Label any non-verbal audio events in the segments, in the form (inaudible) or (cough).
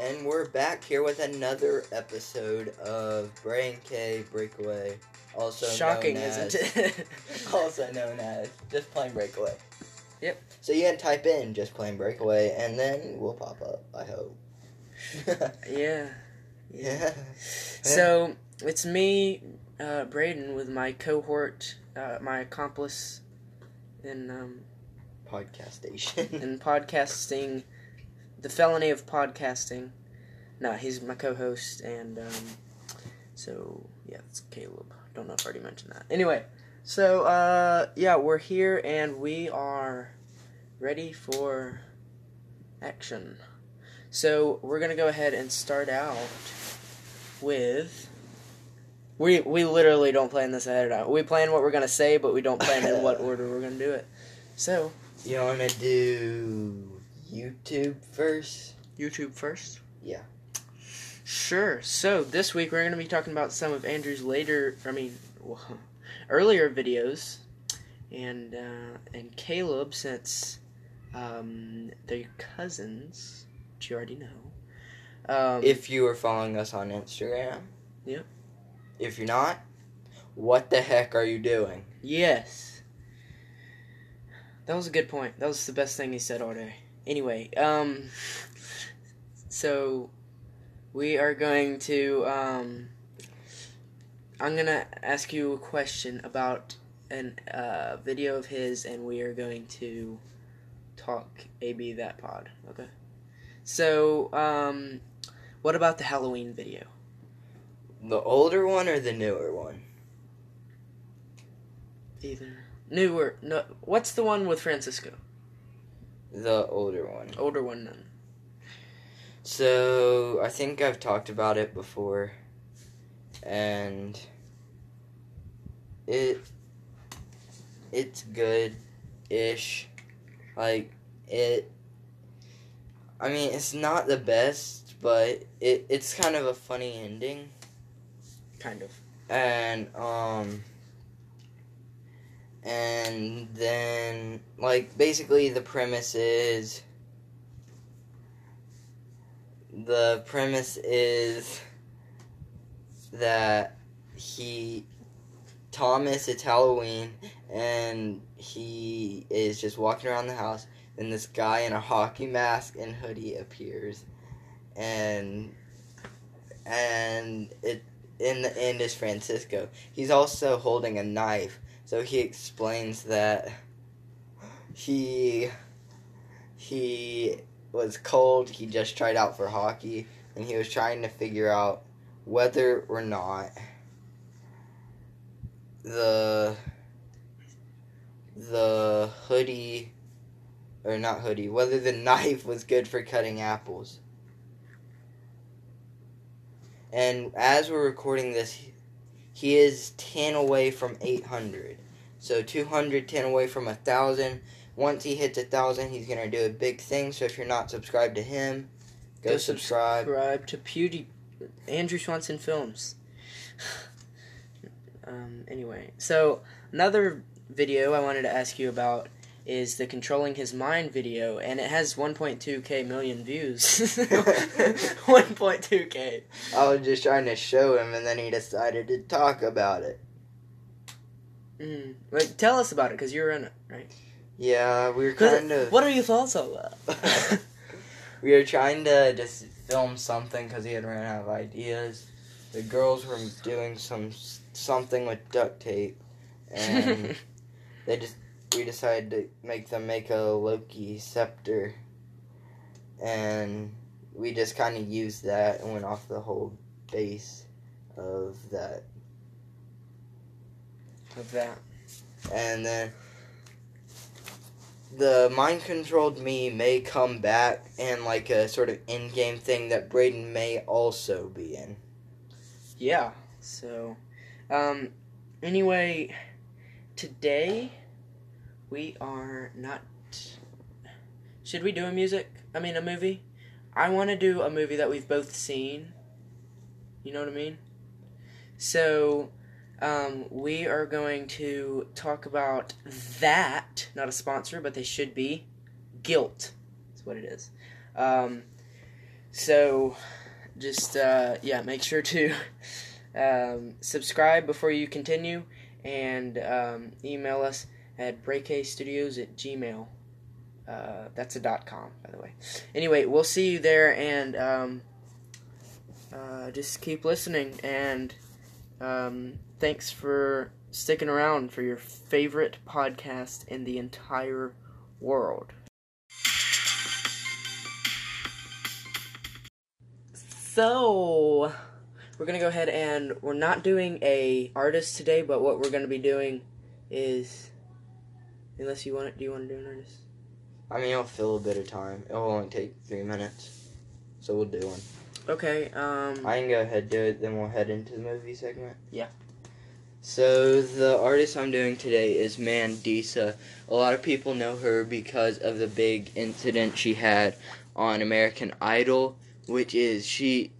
And we're back here with another episode of Brain K Breakaway, also Shocking, known as, isn't it? (laughs) also known as just plain Breakaway. Yep. So you can type in just plain Breakaway, and then we'll pop up. I hope. (laughs) yeah. yeah. So it's me, uh, Braden, with my cohort, uh, my accomplice in um, podcast station. in podcasting, the felony of podcasting. No, he's my co-host, and um, so yeah, it's Caleb. Don't know if I already mentioned that. Anyway, so uh, yeah, we're here and we are ready for action. So we're gonna go ahead and start out with. We we literally don't plan this ahead of time. We plan what we're gonna say, but we don't plan in what (laughs) order we're gonna do it. So you want to do YouTube first? YouTube first. Yeah. Sure. So this week we're going to be talking about some of Andrew's later, I mean, well, (laughs) earlier videos, and uh, and Caleb, since um, they're cousins, which you already know. Um, If you are following us on Instagram. Yep. If you're not, what the heck are you doing? yes, that was a good point. That was the best thing he said all day. Anyway, um, so we are going to um, I'm gonna ask you a question about an uh, video of his, and we are going to talk AB that pod. Okay. So, um, what about the Halloween video? The older one or the newer one? Either newer. No, what's the one with Francisco? The older one. Older one, then. So, I think I've talked about it before. And it it's good ish. Like it I mean, it's not the best, but it it's kind of a funny ending. Kind of. and um and then like basically the premise is the premise is that he Thomas it's Halloween and he is just walking around the house and this guy in a hockey mask and hoodie appears and and it in the end is Francisco. He's also holding a knife, so he explains that he he was cold. He just tried out for hockey, and he was trying to figure out whether or not the the hoodie or not hoodie, whether the (laughs) knife was good for cutting apples. And as we're recording this, he- is 10 away from 800. So 210 away from a 1,000. Once he hits a 1,000, he's going to do a big thing. So if you're not subscribed to him, go, Go subscribe. Subscribe to Pewdie, Andrew Swanson Films. (sighs) um. Anyway, so another video I wanted to ask you about is the controlling his mind video, and it has 1.2k million views. (laughs) (laughs) 1.2k. I was just trying to show him, and then he decided to talk about it. Mm. Like, tell us about it, cause you're in it, right? Yeah, we were kind of. What are your thoughts on that? (laughs) we were trying to just film something because he had ran out of ideas. The girls were doing some something with duct tape, and they just we decided to make them make a Loki scepter, and we just kind of used that and went off the whole base of that, of that. and then. The mind controlled me may come back and like a sort of in game thing that Braden may also be in. Yeah. So, um, anyway, today we are not. Should we do a music? I mean, a movie? I want to do a movie that we've both seen. You know what I mean? So, um, we are going to talk about that. Not a sponsor, but they should be. Guilt. That's what it is. Um, so just uh, yeah, make sure to (laughs) um, subscribe before you continue, and um, email us at breakstudios at gmail. Uh, that's a dot com, by the way. Anyway, we'll see you there, and um, uh, just keep listening. And um, thanks for sticking around for your favorite podcast in the entire world. So, we're gonna go ahead and we're not doing a artist today, but what we're gonna be doing is, unless you want it, do you want to do an artist? I mean, it'll fill a bit of time. It'll only take three minutes, so we'll do one. Okay. Um. I can go ahead and do it, then we'll head into the movie segment. Yeah. So the artist I'm doing today is Mandisa. A lot of people know her because of the big incident she had on American Idol, which is she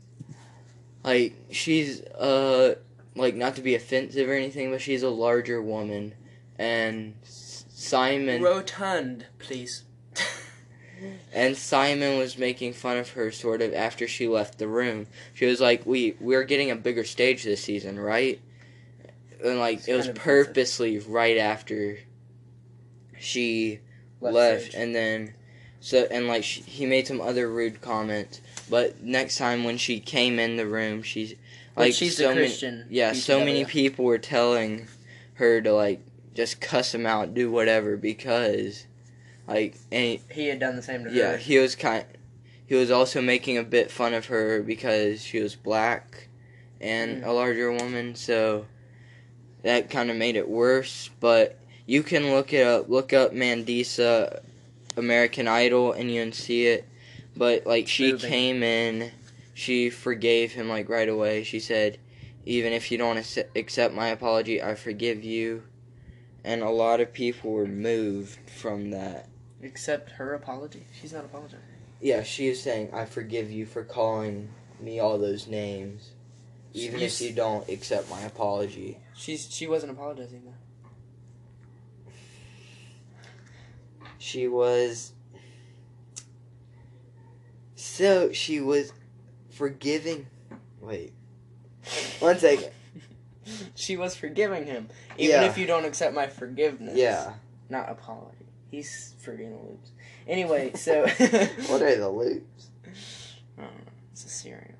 like she's uh like not to be offensive or anything, but she's a larger woman and S- Simon Rotund, please. and Simon was making fun of her sort of after she left the room. She was like, "We we're getting a bigger stage this season, right?" And like It's it was of offensive. purposely right after she Left left, and then so and like she, he made some other rude comments. But next time when she came in the room, she's like she's so a many Christian. yeah, so many people were telling her to like just cuss him out, do whatever because like and He had done the same to yeah, her. Yeah, he was kind. He was also making a bit fun of her because she was black and Mm. a larger woman, so that kind of made it worse. But you can look it up. Look up Mandisa, American Idol, and you can see it. But like she Moving. came in, she forgave him like right away. She said, "Even if you don't ac- accept my apology, I forgive you." And a lot of people were moved from that. Except her apology. She's not apologizing. Yeah, she is saying, I forgive you for calling me all those names. Even You if you don't accept my apology. She's she wasn't apologizing though. She was. So, she was forgiving. Wait. One second. She was forgiving him, even Yeah. if you don't accept my forgiveness. Yeah. not apology. He's forgetting the loops. Anyway, (laughs) so What are the loops? I don't know. It's a cereal.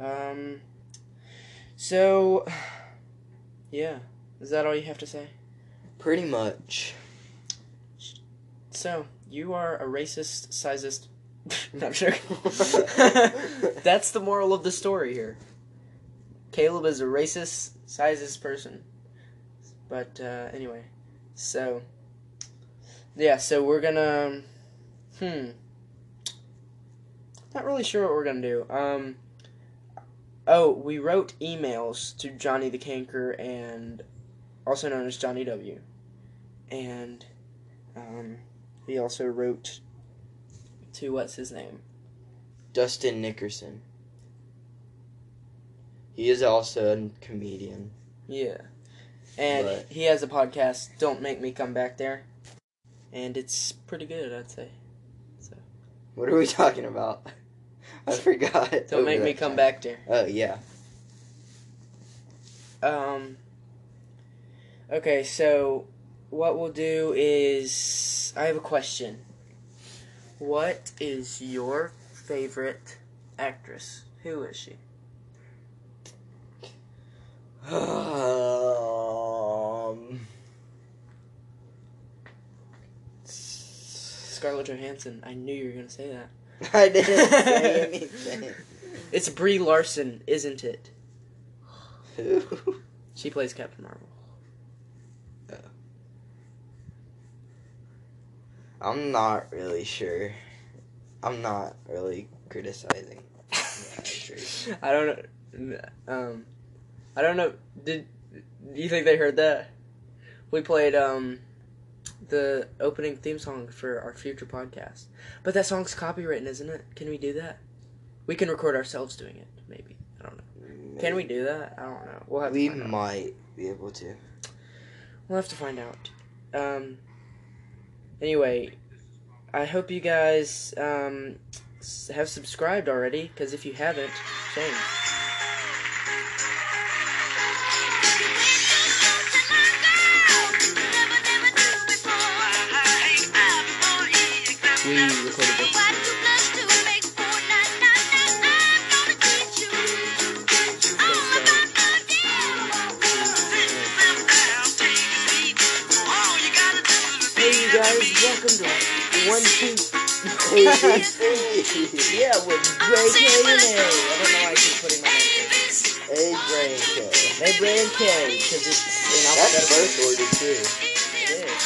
Um. So, yeah. Is that all you have to say? Pretty much. So you are a racist, sizist. (laughs) Not sure. (laughs) That's the moral of the story here. Caleb is a racist, sizist person. But uh, anyway, so yeah, so we're gonna. Hmm. Not really sure what we're gonna do. Um. Oh, we wrote emails to Johnny the Canker and also known as Johnny W. And um, we also wrote to what's his name? Dustin Nickerson. He is also a comedian. Yeah. And But- he has a podcast, Don't Make Me Come Back There. And it's pretty good, I'd say. So What are we talking about? (laughs) I forgot. Don't over Make Me Come time. Back There. Oh, yeah. Um. Okay, so what we'll do is I have a question. What is your favorite actress? Who is she? Um. Scarlett Johansson. I knew you were gonna say that. (laughs) I didn't say (laughs) anything. It's Brie Larson, isn't it? Who? She plays Captain Marvel. I'm not really sure. I'm not really criticizing. (laughs) I don't know. Um, I don't know. Did do you think they heard that? We played um the opening theme song for our future podcast, but that song's copywritten, isn't it? Can we do that? We can record ourselves doing it, maybe. I don't know. Can we do that? I don't know. We'll have to We might be able to. We'll have to find out. Um. Anyway, I hope you guys um have subscribed already, because if you haven't, shame. One (laughs) two. (laughs) yeah, with Ray K and A. I don't know why I keep putting my name. A brain K. Hey, Ray and K, because it's in That's alphabetical. first order too. It is.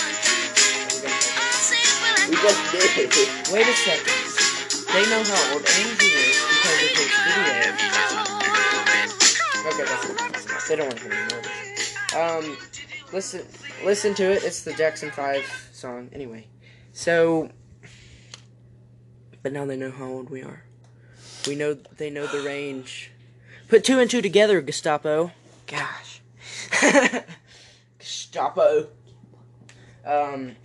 We gonna talk We just did. Wait a second. They know how old Andrew is because of his video. Okay, that's enough. That's enough. They don't want to hear me know. Um, listen, listen to it. It's the Jackson Five song. Anyway, so, but now they know how old we are. We know they know the range. Put two and two together, Gestapo. Gosh, (laughs) Gestapo. Um,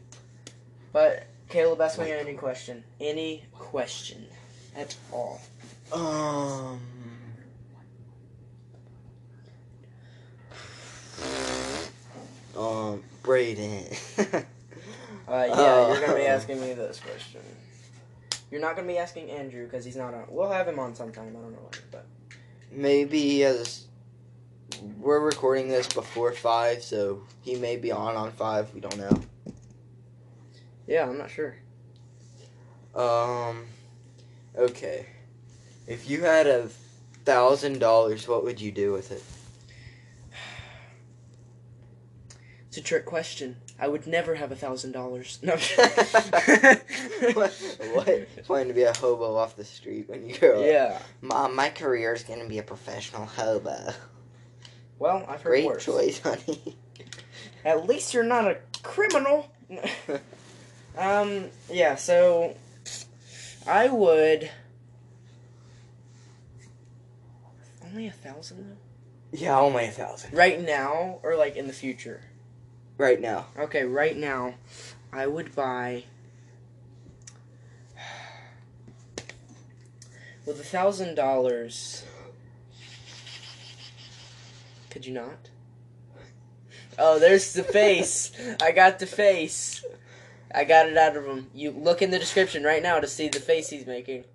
but Caleb, ask me any question. Any question at all. Um. Um, Braden. (laughs) Uh, yeah, Oh. you're gonna be (laughs) asking me this question. You're not gonna be asking Andrew because he's not on. We'll have him on sometime. I don't know when, but Maybe he has. We're recording this before five, so he may be on on five. We don't know. yeah, I'm not sure. Um. Okay. If you had a thousand dollars, what would you do with it? It's a trick question. I would never have a thousand dollars. No. (laughs) what? (laughs) What? Plan to be a hobo off the street when you grow up? Yeah. Mom, my career is gonna be a professional hobo. Well, I've heard Great worse. choice, honey. (laughs) At least you're not a criminal. um. Yeah. So, I would. Only a thousand though. yeah, only a thousand. Right now, or like in the future. Right now. Okay, right now, I would buy. (sighs) With a thousand dollars. Could you not? Oh, there's the face. I got the face. I got it out of him. You look in the description right now to see the face he's making,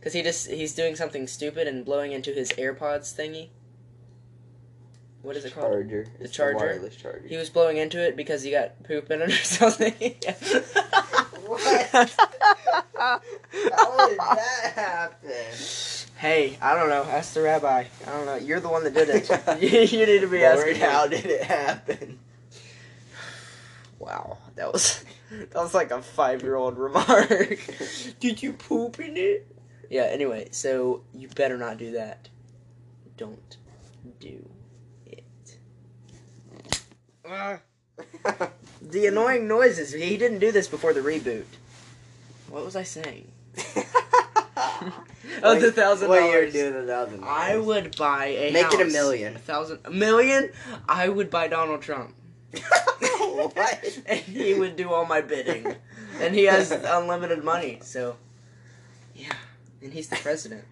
because he just he's doing something stupid and blowing into his AirPods thingy. What is it called? Charger. It's charger? wireless charger. He was blowing into it because he got poop in it or (laughs) something. (laughs) What? How did that happen? Hey, I don't know. Ask the rabbi. I don't know. You're the one that did it. (laughs) you, need to be Lord, asking. how did it happen? (sighs) Wow, that was that was like a five year old remark. did you poop in it? Yeah. Anyway, so you better not do that. Don't do. Ah. The annoying noises. He didn't do this before the reboot. What was I saying? (laughs) oh, the thousand What you're doing a thousand I would buy a Make it a million. A thousand, a million. I would buy Donald Trump, (laughs) what? and he would do all my bidding, and he has (laughs) unlimited money. So, yeah, and he's the president.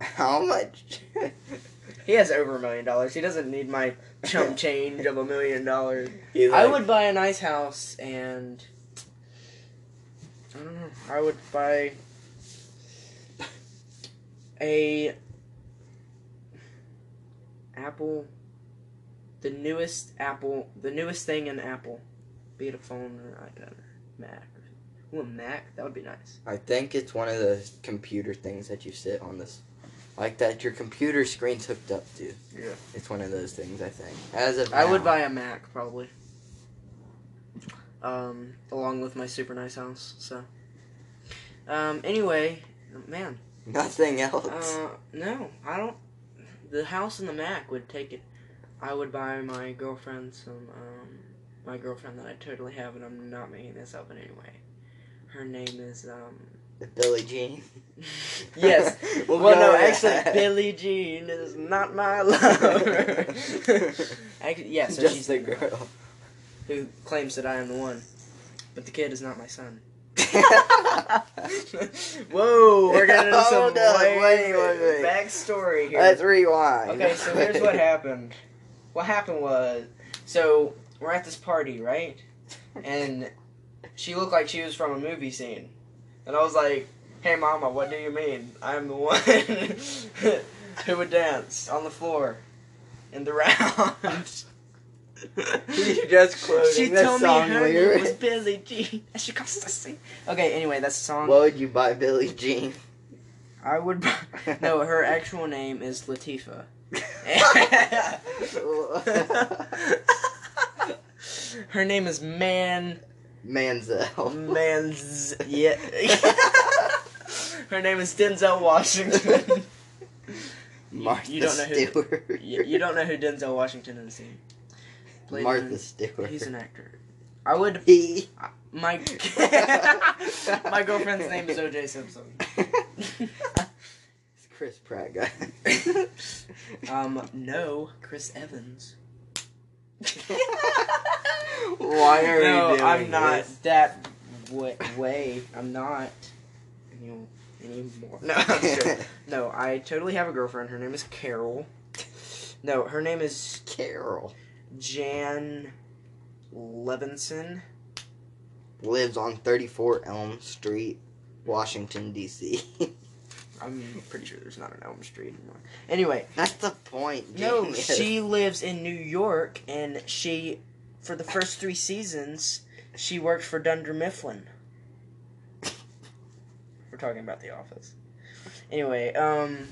How much? He has over a million dollars. He doesn't need my chump (laughs) change of a million dollars. I would buy a nice house, and I don't know. I would buy a Apple, the newest Apple, the newest thing in Apple, be it a phone or I don't Mac. Ooh, a Mac that would be nice. I think it's one of the computer things that you sit on this, like that your computer screen's hooked up to. Yeah. It's one of those things. I think. As of I would buy a Mac probably. Um, along with my super nice house. So. Um. Anyway, man. nothing else. Uh, no, I don't. The house and the Mac would take it. I would buy my girlfriend some. Um, my girlfriend that I totally have, and I'm not making this up in any way. Her name is um. Billie Jean. Yes. (laughs) We'll well, no, actually. Billie Jean is not my lover. (laughs) actually, yeah, so Just she's the girl. who claims that I am the one, but the kid is not my son. (laughs) Whoa, we're getting into some Hold up, way, wait, wait, wait. backstory here. Let's rewind. Okay, so here's what happened. What happened was, so we're at this party, right? And she looked like she was from a movie scene, and I was like, "Hey, mama, what do you mean? I'm the one (laughs) who would dance on the floor in the round." (laughs) You just quoting she told me song her name was Billie Jean. and (laughs) She comes to sing. Okay, anyway, that's the song. What would you buy Billie Jean? I would. Buy, no, her actual name is Latifah. her name is Man Manzel. Man's yeah. (laughs) Her name is Denzel Washington. (laughs) Martha you don't know who- Stewart. you, you don't know who Denzel Washington is. he? Played Martha in- Stewart. He's an actor. I would He. my (laughs) my girlfriend's name is OJ Simpson. It's Chris Pratt guy. um, no, Chris Evans. Why are no, we doing I'm not this? that wa- way. I'm not any, anymore. No, (laughs) sure. no, I totally have a girlfriend. Her name is Carol. No, her name is Carol Jan Levinson. lives on 34 Elm Street, Washington D.C. (laughs) I'm pretty sure there's not an Elm Street anymore. Anyway, That's the point. no, she lives in New York, and she, for the first three seasons, she worked for Dunder Mifflin. (laughs) We're talking about The Office. Anyway, um.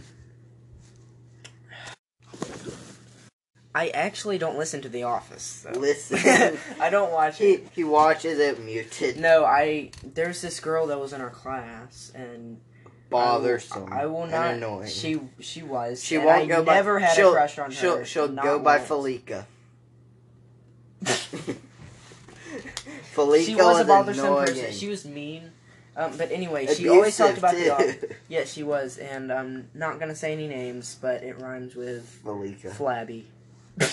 I actually don't listen to The Office. Though. Listen. (laughs) I don't watch he it. he watches it muted. No, I. There's this girl that was in our class, and Bothersome. I will and not. annoying. She she was. She won't I go by- never had she'll- a crush on her. She'll she'll go by once. (laughs) Falika She was a bothersome annoying. person. She was mean. Um, but anyway, she always talked about the Abusive, (laughs) office. Yeah, she was, and I'm not gonna say any names, but it rhymes with Falika. flabby. (laughs)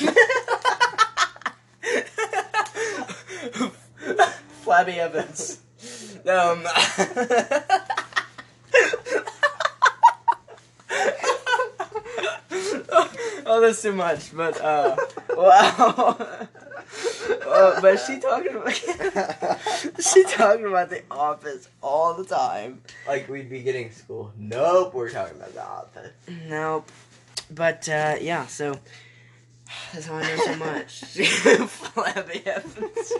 flabby Evans. Um. oh, that's too much. But uh, wow. Uh, but she talking about (laughs) she talking about the office all the time. like we'd be getting school. Nope, we're talking about the office. Nope. But uh, yeah, so that's how I know so much. (laughs) (laughs) Flabby Evans.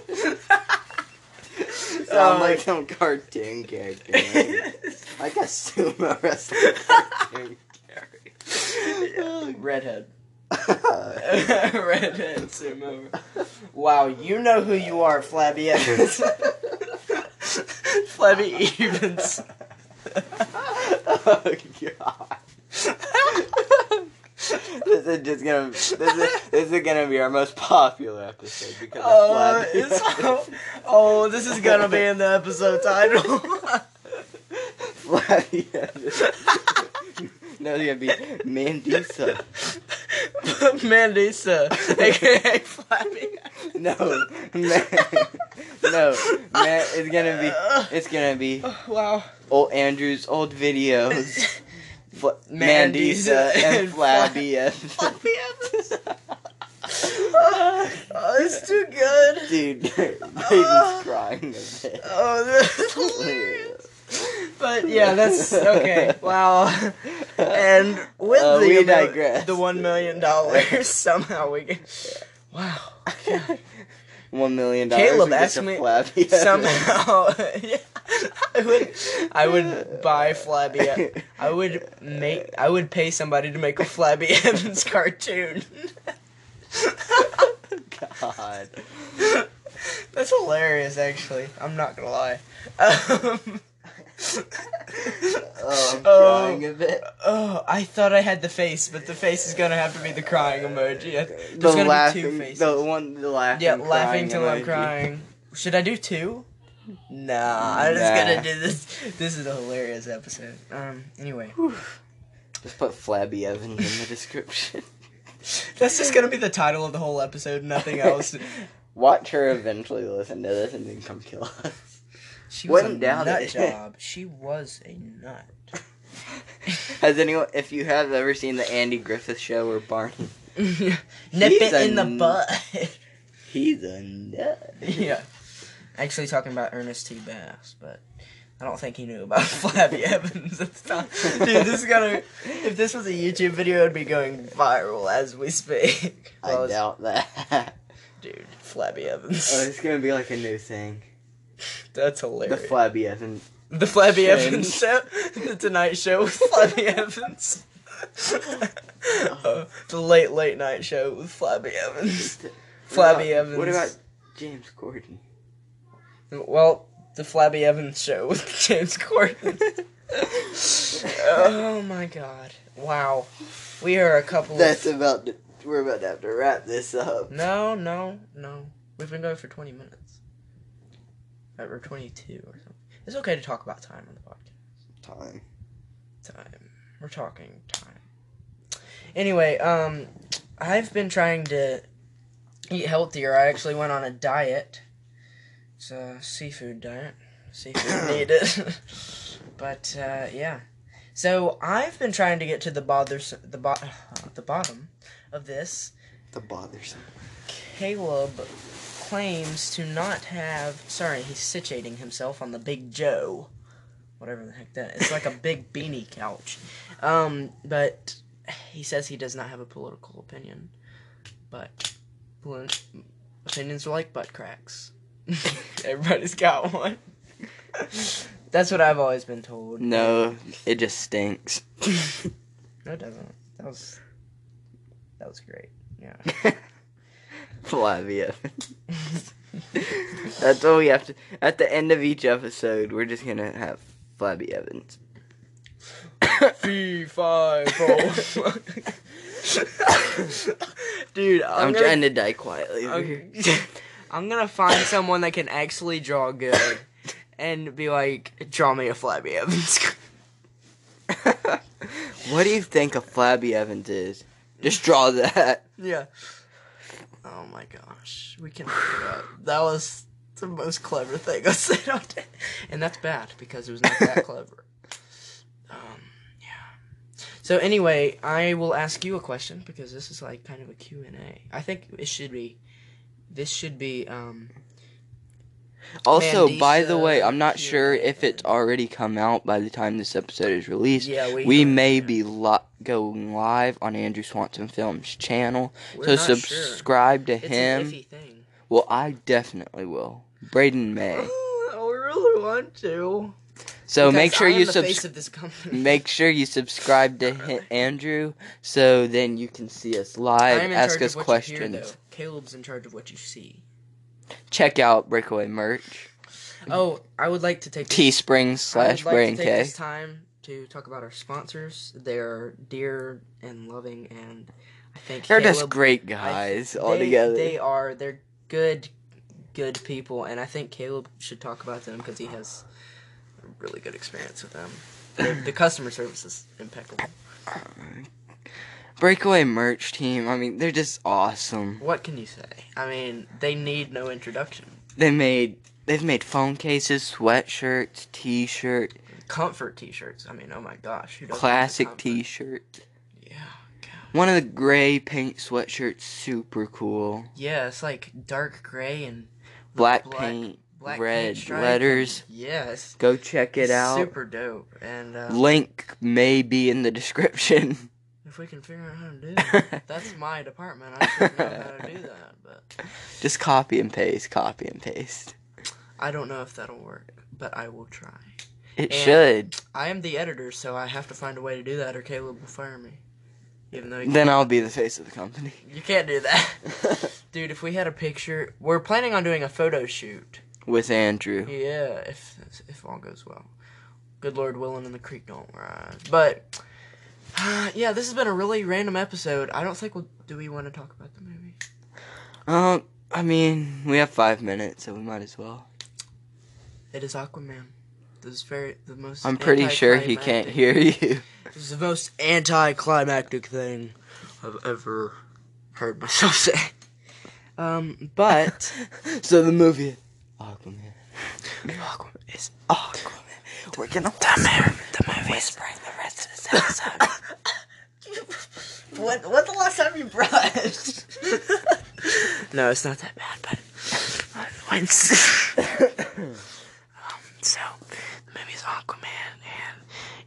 Sound like some cartoon character. like a sumo wrestling cartoon character. Redhead. Redhead sumo. Wow, you know who you are, Flabby Evans. (laughs) Flabby Evans. oh god. this is just gonna this is, this is gonna be our most popular episode because Oh, of Flabby. so, (laughs) oh, this is gonna be in the episode title. (laughs) Flabby. No, it's gonna be Mandisa. (laughs) Mandisa, aka Flabby. No, man, no, man. It's gonna be. It's gonna be (sighs) Wow. old Andrew's old videos. (laughs) Fl- Mandisa Mandisa and Flabby. and- Flabby (laughs) Evans. oh, it's too good. Dude, baby's oh. crying a bit. Oh, that's hilarious. But yeah, that's okay. (laughs) Wow. And with Uh, the the one million dollars, (laughs) somehow we can. Wow. (laughs) One million dollars. Caleb get asked me Flabby. somehow. yeah, I would. I would buy Flabby. I would make. I would pay somebody to make a Flabby Evans cartoon. God. That's hilarious, actually. I'm not gonna lie. Um, Oh, I'm Oh. a bit. oh, I thought I had the face, but the face is gonna have to be the crying emoji. There's The gonna laughing, be two faces. the one, the laughing. yeah, laughing crying till I'm crying. Should I do two? Nah, I'm just gonna do this. This is a hilarious episode. Um, anyway, Just put Flabby Evans in the description. (laughs) that's just gonna be the title of the whole episode. Nothing else. (laughs) Watch her eventually listen to this and then come kill us. She was Wouldn't a doubt nut it. job. (laughs) She was a nut. Has anyone, if you have ever seen the Andy Griffith Show or Barney, (laughs) Nip it in the n- butt. he's a nut. (laughs) yeah. Actually, talking about Ernest T. Bass, but I don't think he knew about Flabby Evans at the time. Dude, this is gonna. If this was a YouTube video, it'd be going viral as we speak. Well, I it's- doubt that. Dude, Flabby Evans. oh, it's gonna be like a new thing. (laughs) That's hilarious. The. Flabby Evans. The Flabby Trend. Evans show. The Tonight Show with Flabby (laughs) Evans. Uh, the late late night show with Flabby Evans. Flabby What about- Evans. What about James Corden? Well, the Flabby Evans show with (laughs) James Corden. oh my god! Wow, we are a couple. That's of... about. To, we're about to have to wrap this up. No, no, no. We've been going for twenty minutes. Uh, Or twenty-two or something. It's okay to talk about time on the podcast. Time. time. We're talking time. Anyway, um, I've been trying to eat healthier. I actually went on a diet. It's a seafood diet. Seafood (coughs) needed. (laughs) but uh, yeah. So I've been trying to get to the bothersome, the bo- (sighs) the bottom of this. The bothersome. Caleb claims to not have. Sorry, he's situating himself on the Big Joe, whatever the heck that. It's like a big (laughs) beanie couch. Um, but he says he does not have a political opinion. But opinions are like butt cracks. (laughs) Everybody's got one. (laughs) That's what I've always been told. No, it just stinks. No, it doesn't. That was that was great. Yeah. (laughs) Flabby Evans. (laughs) That's all we have to. At the end of each episode, we're just gonna have Flabby Evans. Fee fi fo. Dude, I'm, I'm, gonna, trying to die quietly I'm. (laughs) I'm gonna find someone that can actually draw good and be like, draw me a Flabby Evans. what do you think a Flabby Evans is? Just draw that. yeah. Oh my gosh, we can up. That was the most clever thing I said all day, and that's bad because it was not that clever. (laughs) Um, yeah. So anyway, I will ask you a question because this is like kind of a Q and A. I think it should be. This should be. Um, Also, by the way, I'm not sure if it's already come out by the time this episode is released. yeah, we. We may be li- going live on Andrew Swanson Films channel, We're so not sure. subscribe to It's him. an iffy thing. Well, I definitely will. Braden may. (laughs) Oh, we really want to. So Because make sure I you subscribe. face of this company. Make sure you subscribe to (laughs) hi- Andrew, so then you can see us I live, ask us you hear, questions. Caleb's in charge of what you see. Check out Breakaway merch, Oh, I would like to take this, Teespring I slash would like Brain to take K. this time to talk about our sponsors. They're dear and loving, and I think They're Caleb, just great I- guys they, all together. They are. They're good, good people, and I think Caleb should talk about them because he has a really good experience with them. the, the customer service is impeccable. Breakaway merch team. I mean, they're just awesome. What can you say? I mean, they need no introduction. They made they've made phone cases, sweatshirts, T-shirt, Comfort T-shirts. I mean, oh my gosh, classic? T-shirt. Yeah, God. One of the gray paint sweatshirts, super cool. yeah, it's like dark gray and Black, black- paint, black red letters. Yes, Go check it out. Super dope. And uh, Link may be in the description. (laughs) if we can figure out how to do that, (laughs) that's my department. I should know how to do that, but Just copy and paste, copy and paste. I don't know if that'll work. But I will try. It And- should. I am the editor, so I have to find a way to do that, or Caleb will fire me. Even though he Then I'll be the face of the company. you can't do that, (laughs) (laughs) dude. If we had a picture, we're planning on doing a photo shoot. With Andrew. Yeah, if if all goes well. Good Lord willing and the creek don't rise. But (sighs) yeah, this has been a really random episode. I don't think we'll do we want to talk about the movie? Um, I mean, we have five minutes, so we might as well. It is Aquaman. This is very the most I'm pretty sure he can't hear you. (laughs) This is the most anticlimactic thing I've ever heard myself (laughs) say. Um, but (laughs) so the movie Aquaman. Aquaman is Aquaman. We're gonna the movie. The movie is the rest of this episode. (laughs) What? What's the last time you brushed? (laughs) no, it's not that bad, but once. um, so the movie is Aquaman, and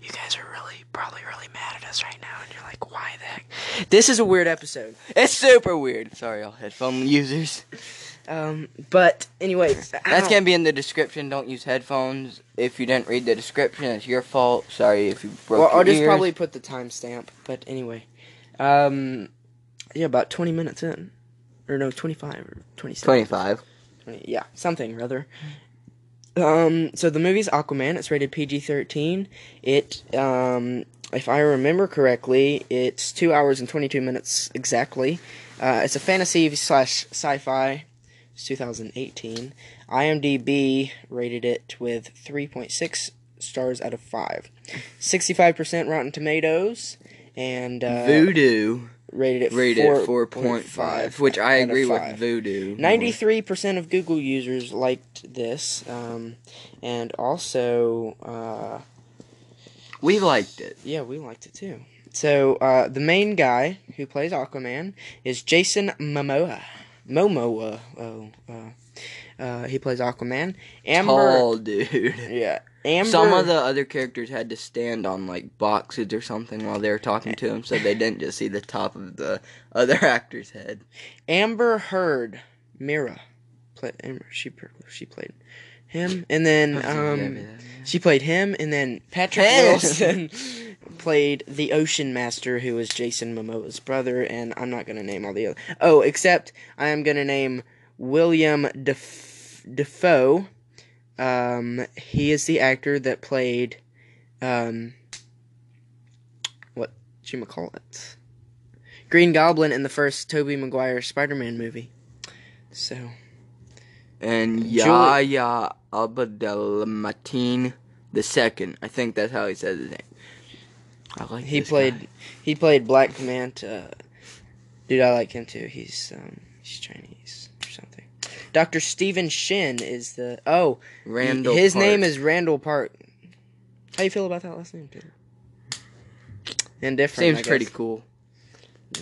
you guys are really, probably, really mad at us right now, and you're like, "Why the heck?" This is a weird episode. it's super weird. Sorry, all headphone users. Um, but anyway, That's gonna be in the description. Don't use headphones. If you didn't read the description, it's your fault. Sorry if you broke Well, I'll just ears. probably put the timestamp. But anyway, um, yeah, about twenty minutes in, or no, twenty-five or twenty-seven. twenty-five. yeah, something rather. Um, so the movie's Aquaman. It's rated PG thirteen. It, um, if I remember correctly, it's two hours and twenty two minutes exactly. Uh, it's a fantasy slash sci-fi. It's 2018. IMDb rated it with 3.6 stars out of five. 65% Rotten Tomatoes, and uh, Vudu rated it rated four at four point five, which I agree with. Vudu. Ninety-three percent of Google users liked this, um, and also, uh, We liked it. yeah, we liked it too. So uh, the main guy who plays Aquaman is Jason Momoa. Momoa. Oh, uh, uh, he plays Aquaman. Amber. Tall dude. Yeah. Amber. (laughs) Some of the other characters had to stand on like boxes or something while they were talking to him, so they didn't just see the top of the other (laughs) actor's head. Amber Heard. Mera. Play, Amber, she she played him, and then um. She played him, and then Patrick Wilson (laughs) played the Ocean Master, who was Jason Momoa's brother. And I'm not gonna name all the other. Oh, except I am gonna name William Def- Dafoe. Um, he is the actor that played, um, what you call it, Green Goblin in the first Tobey Maguire Spider-Man movie. So and Yahya Abdul-Mateen the second. I think that's how he says his name. I like He played guy. he played Black Manta. Dude, I like him too. He's um he's Chinese or something. Dr. Stephen Shin is the oh Randall. his name is Randall Park. How you feel about that last name, Peter? Indifferent. seems pretty cool.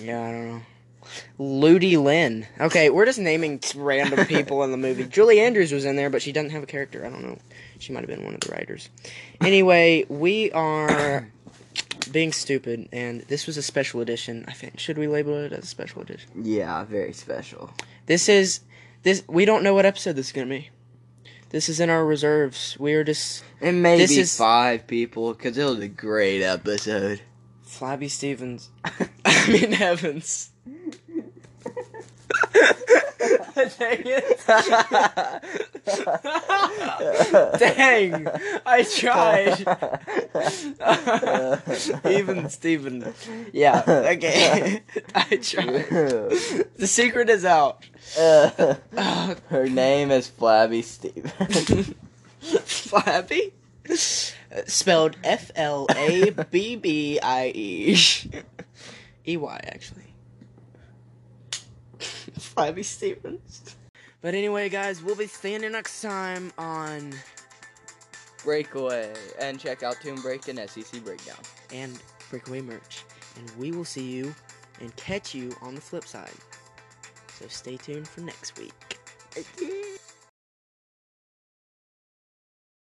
Yeah, I don't know. Ludi Lin. Okay, we're just naming random (laughs) people in the movie. Julie Andrews was in there, but she doesn't have a character. I don't know. She might have been one of the writers. Anyway, we are (clears throat) being stupid, and this was a special edition. I think should we label it as a special edition? Yeah, very special. This is this. We don't know what episode this is gonna be. This is in our reserves. We are just And maybe This is- five people, because it was a great episode. Flabby Stevens. (laughs) I mean Evans. (laughs) (laughs) Dang it. (laughs) Dang. I tried. (laughs) Even Steven. Yeah, okay. (laughs) I tried. The secret is out. Uh, Her name is Flabby Steven. Flabby? Spelled F L A B B I E. E Y, actually. Flabby Stevens. But anyway, guys, we'll be seeing you next time on Breakaway. And check out Tomb Break and SEC Breakdown. and Breakaway merch. And we will see you and catch you on the flip side. So stay tuned for next week.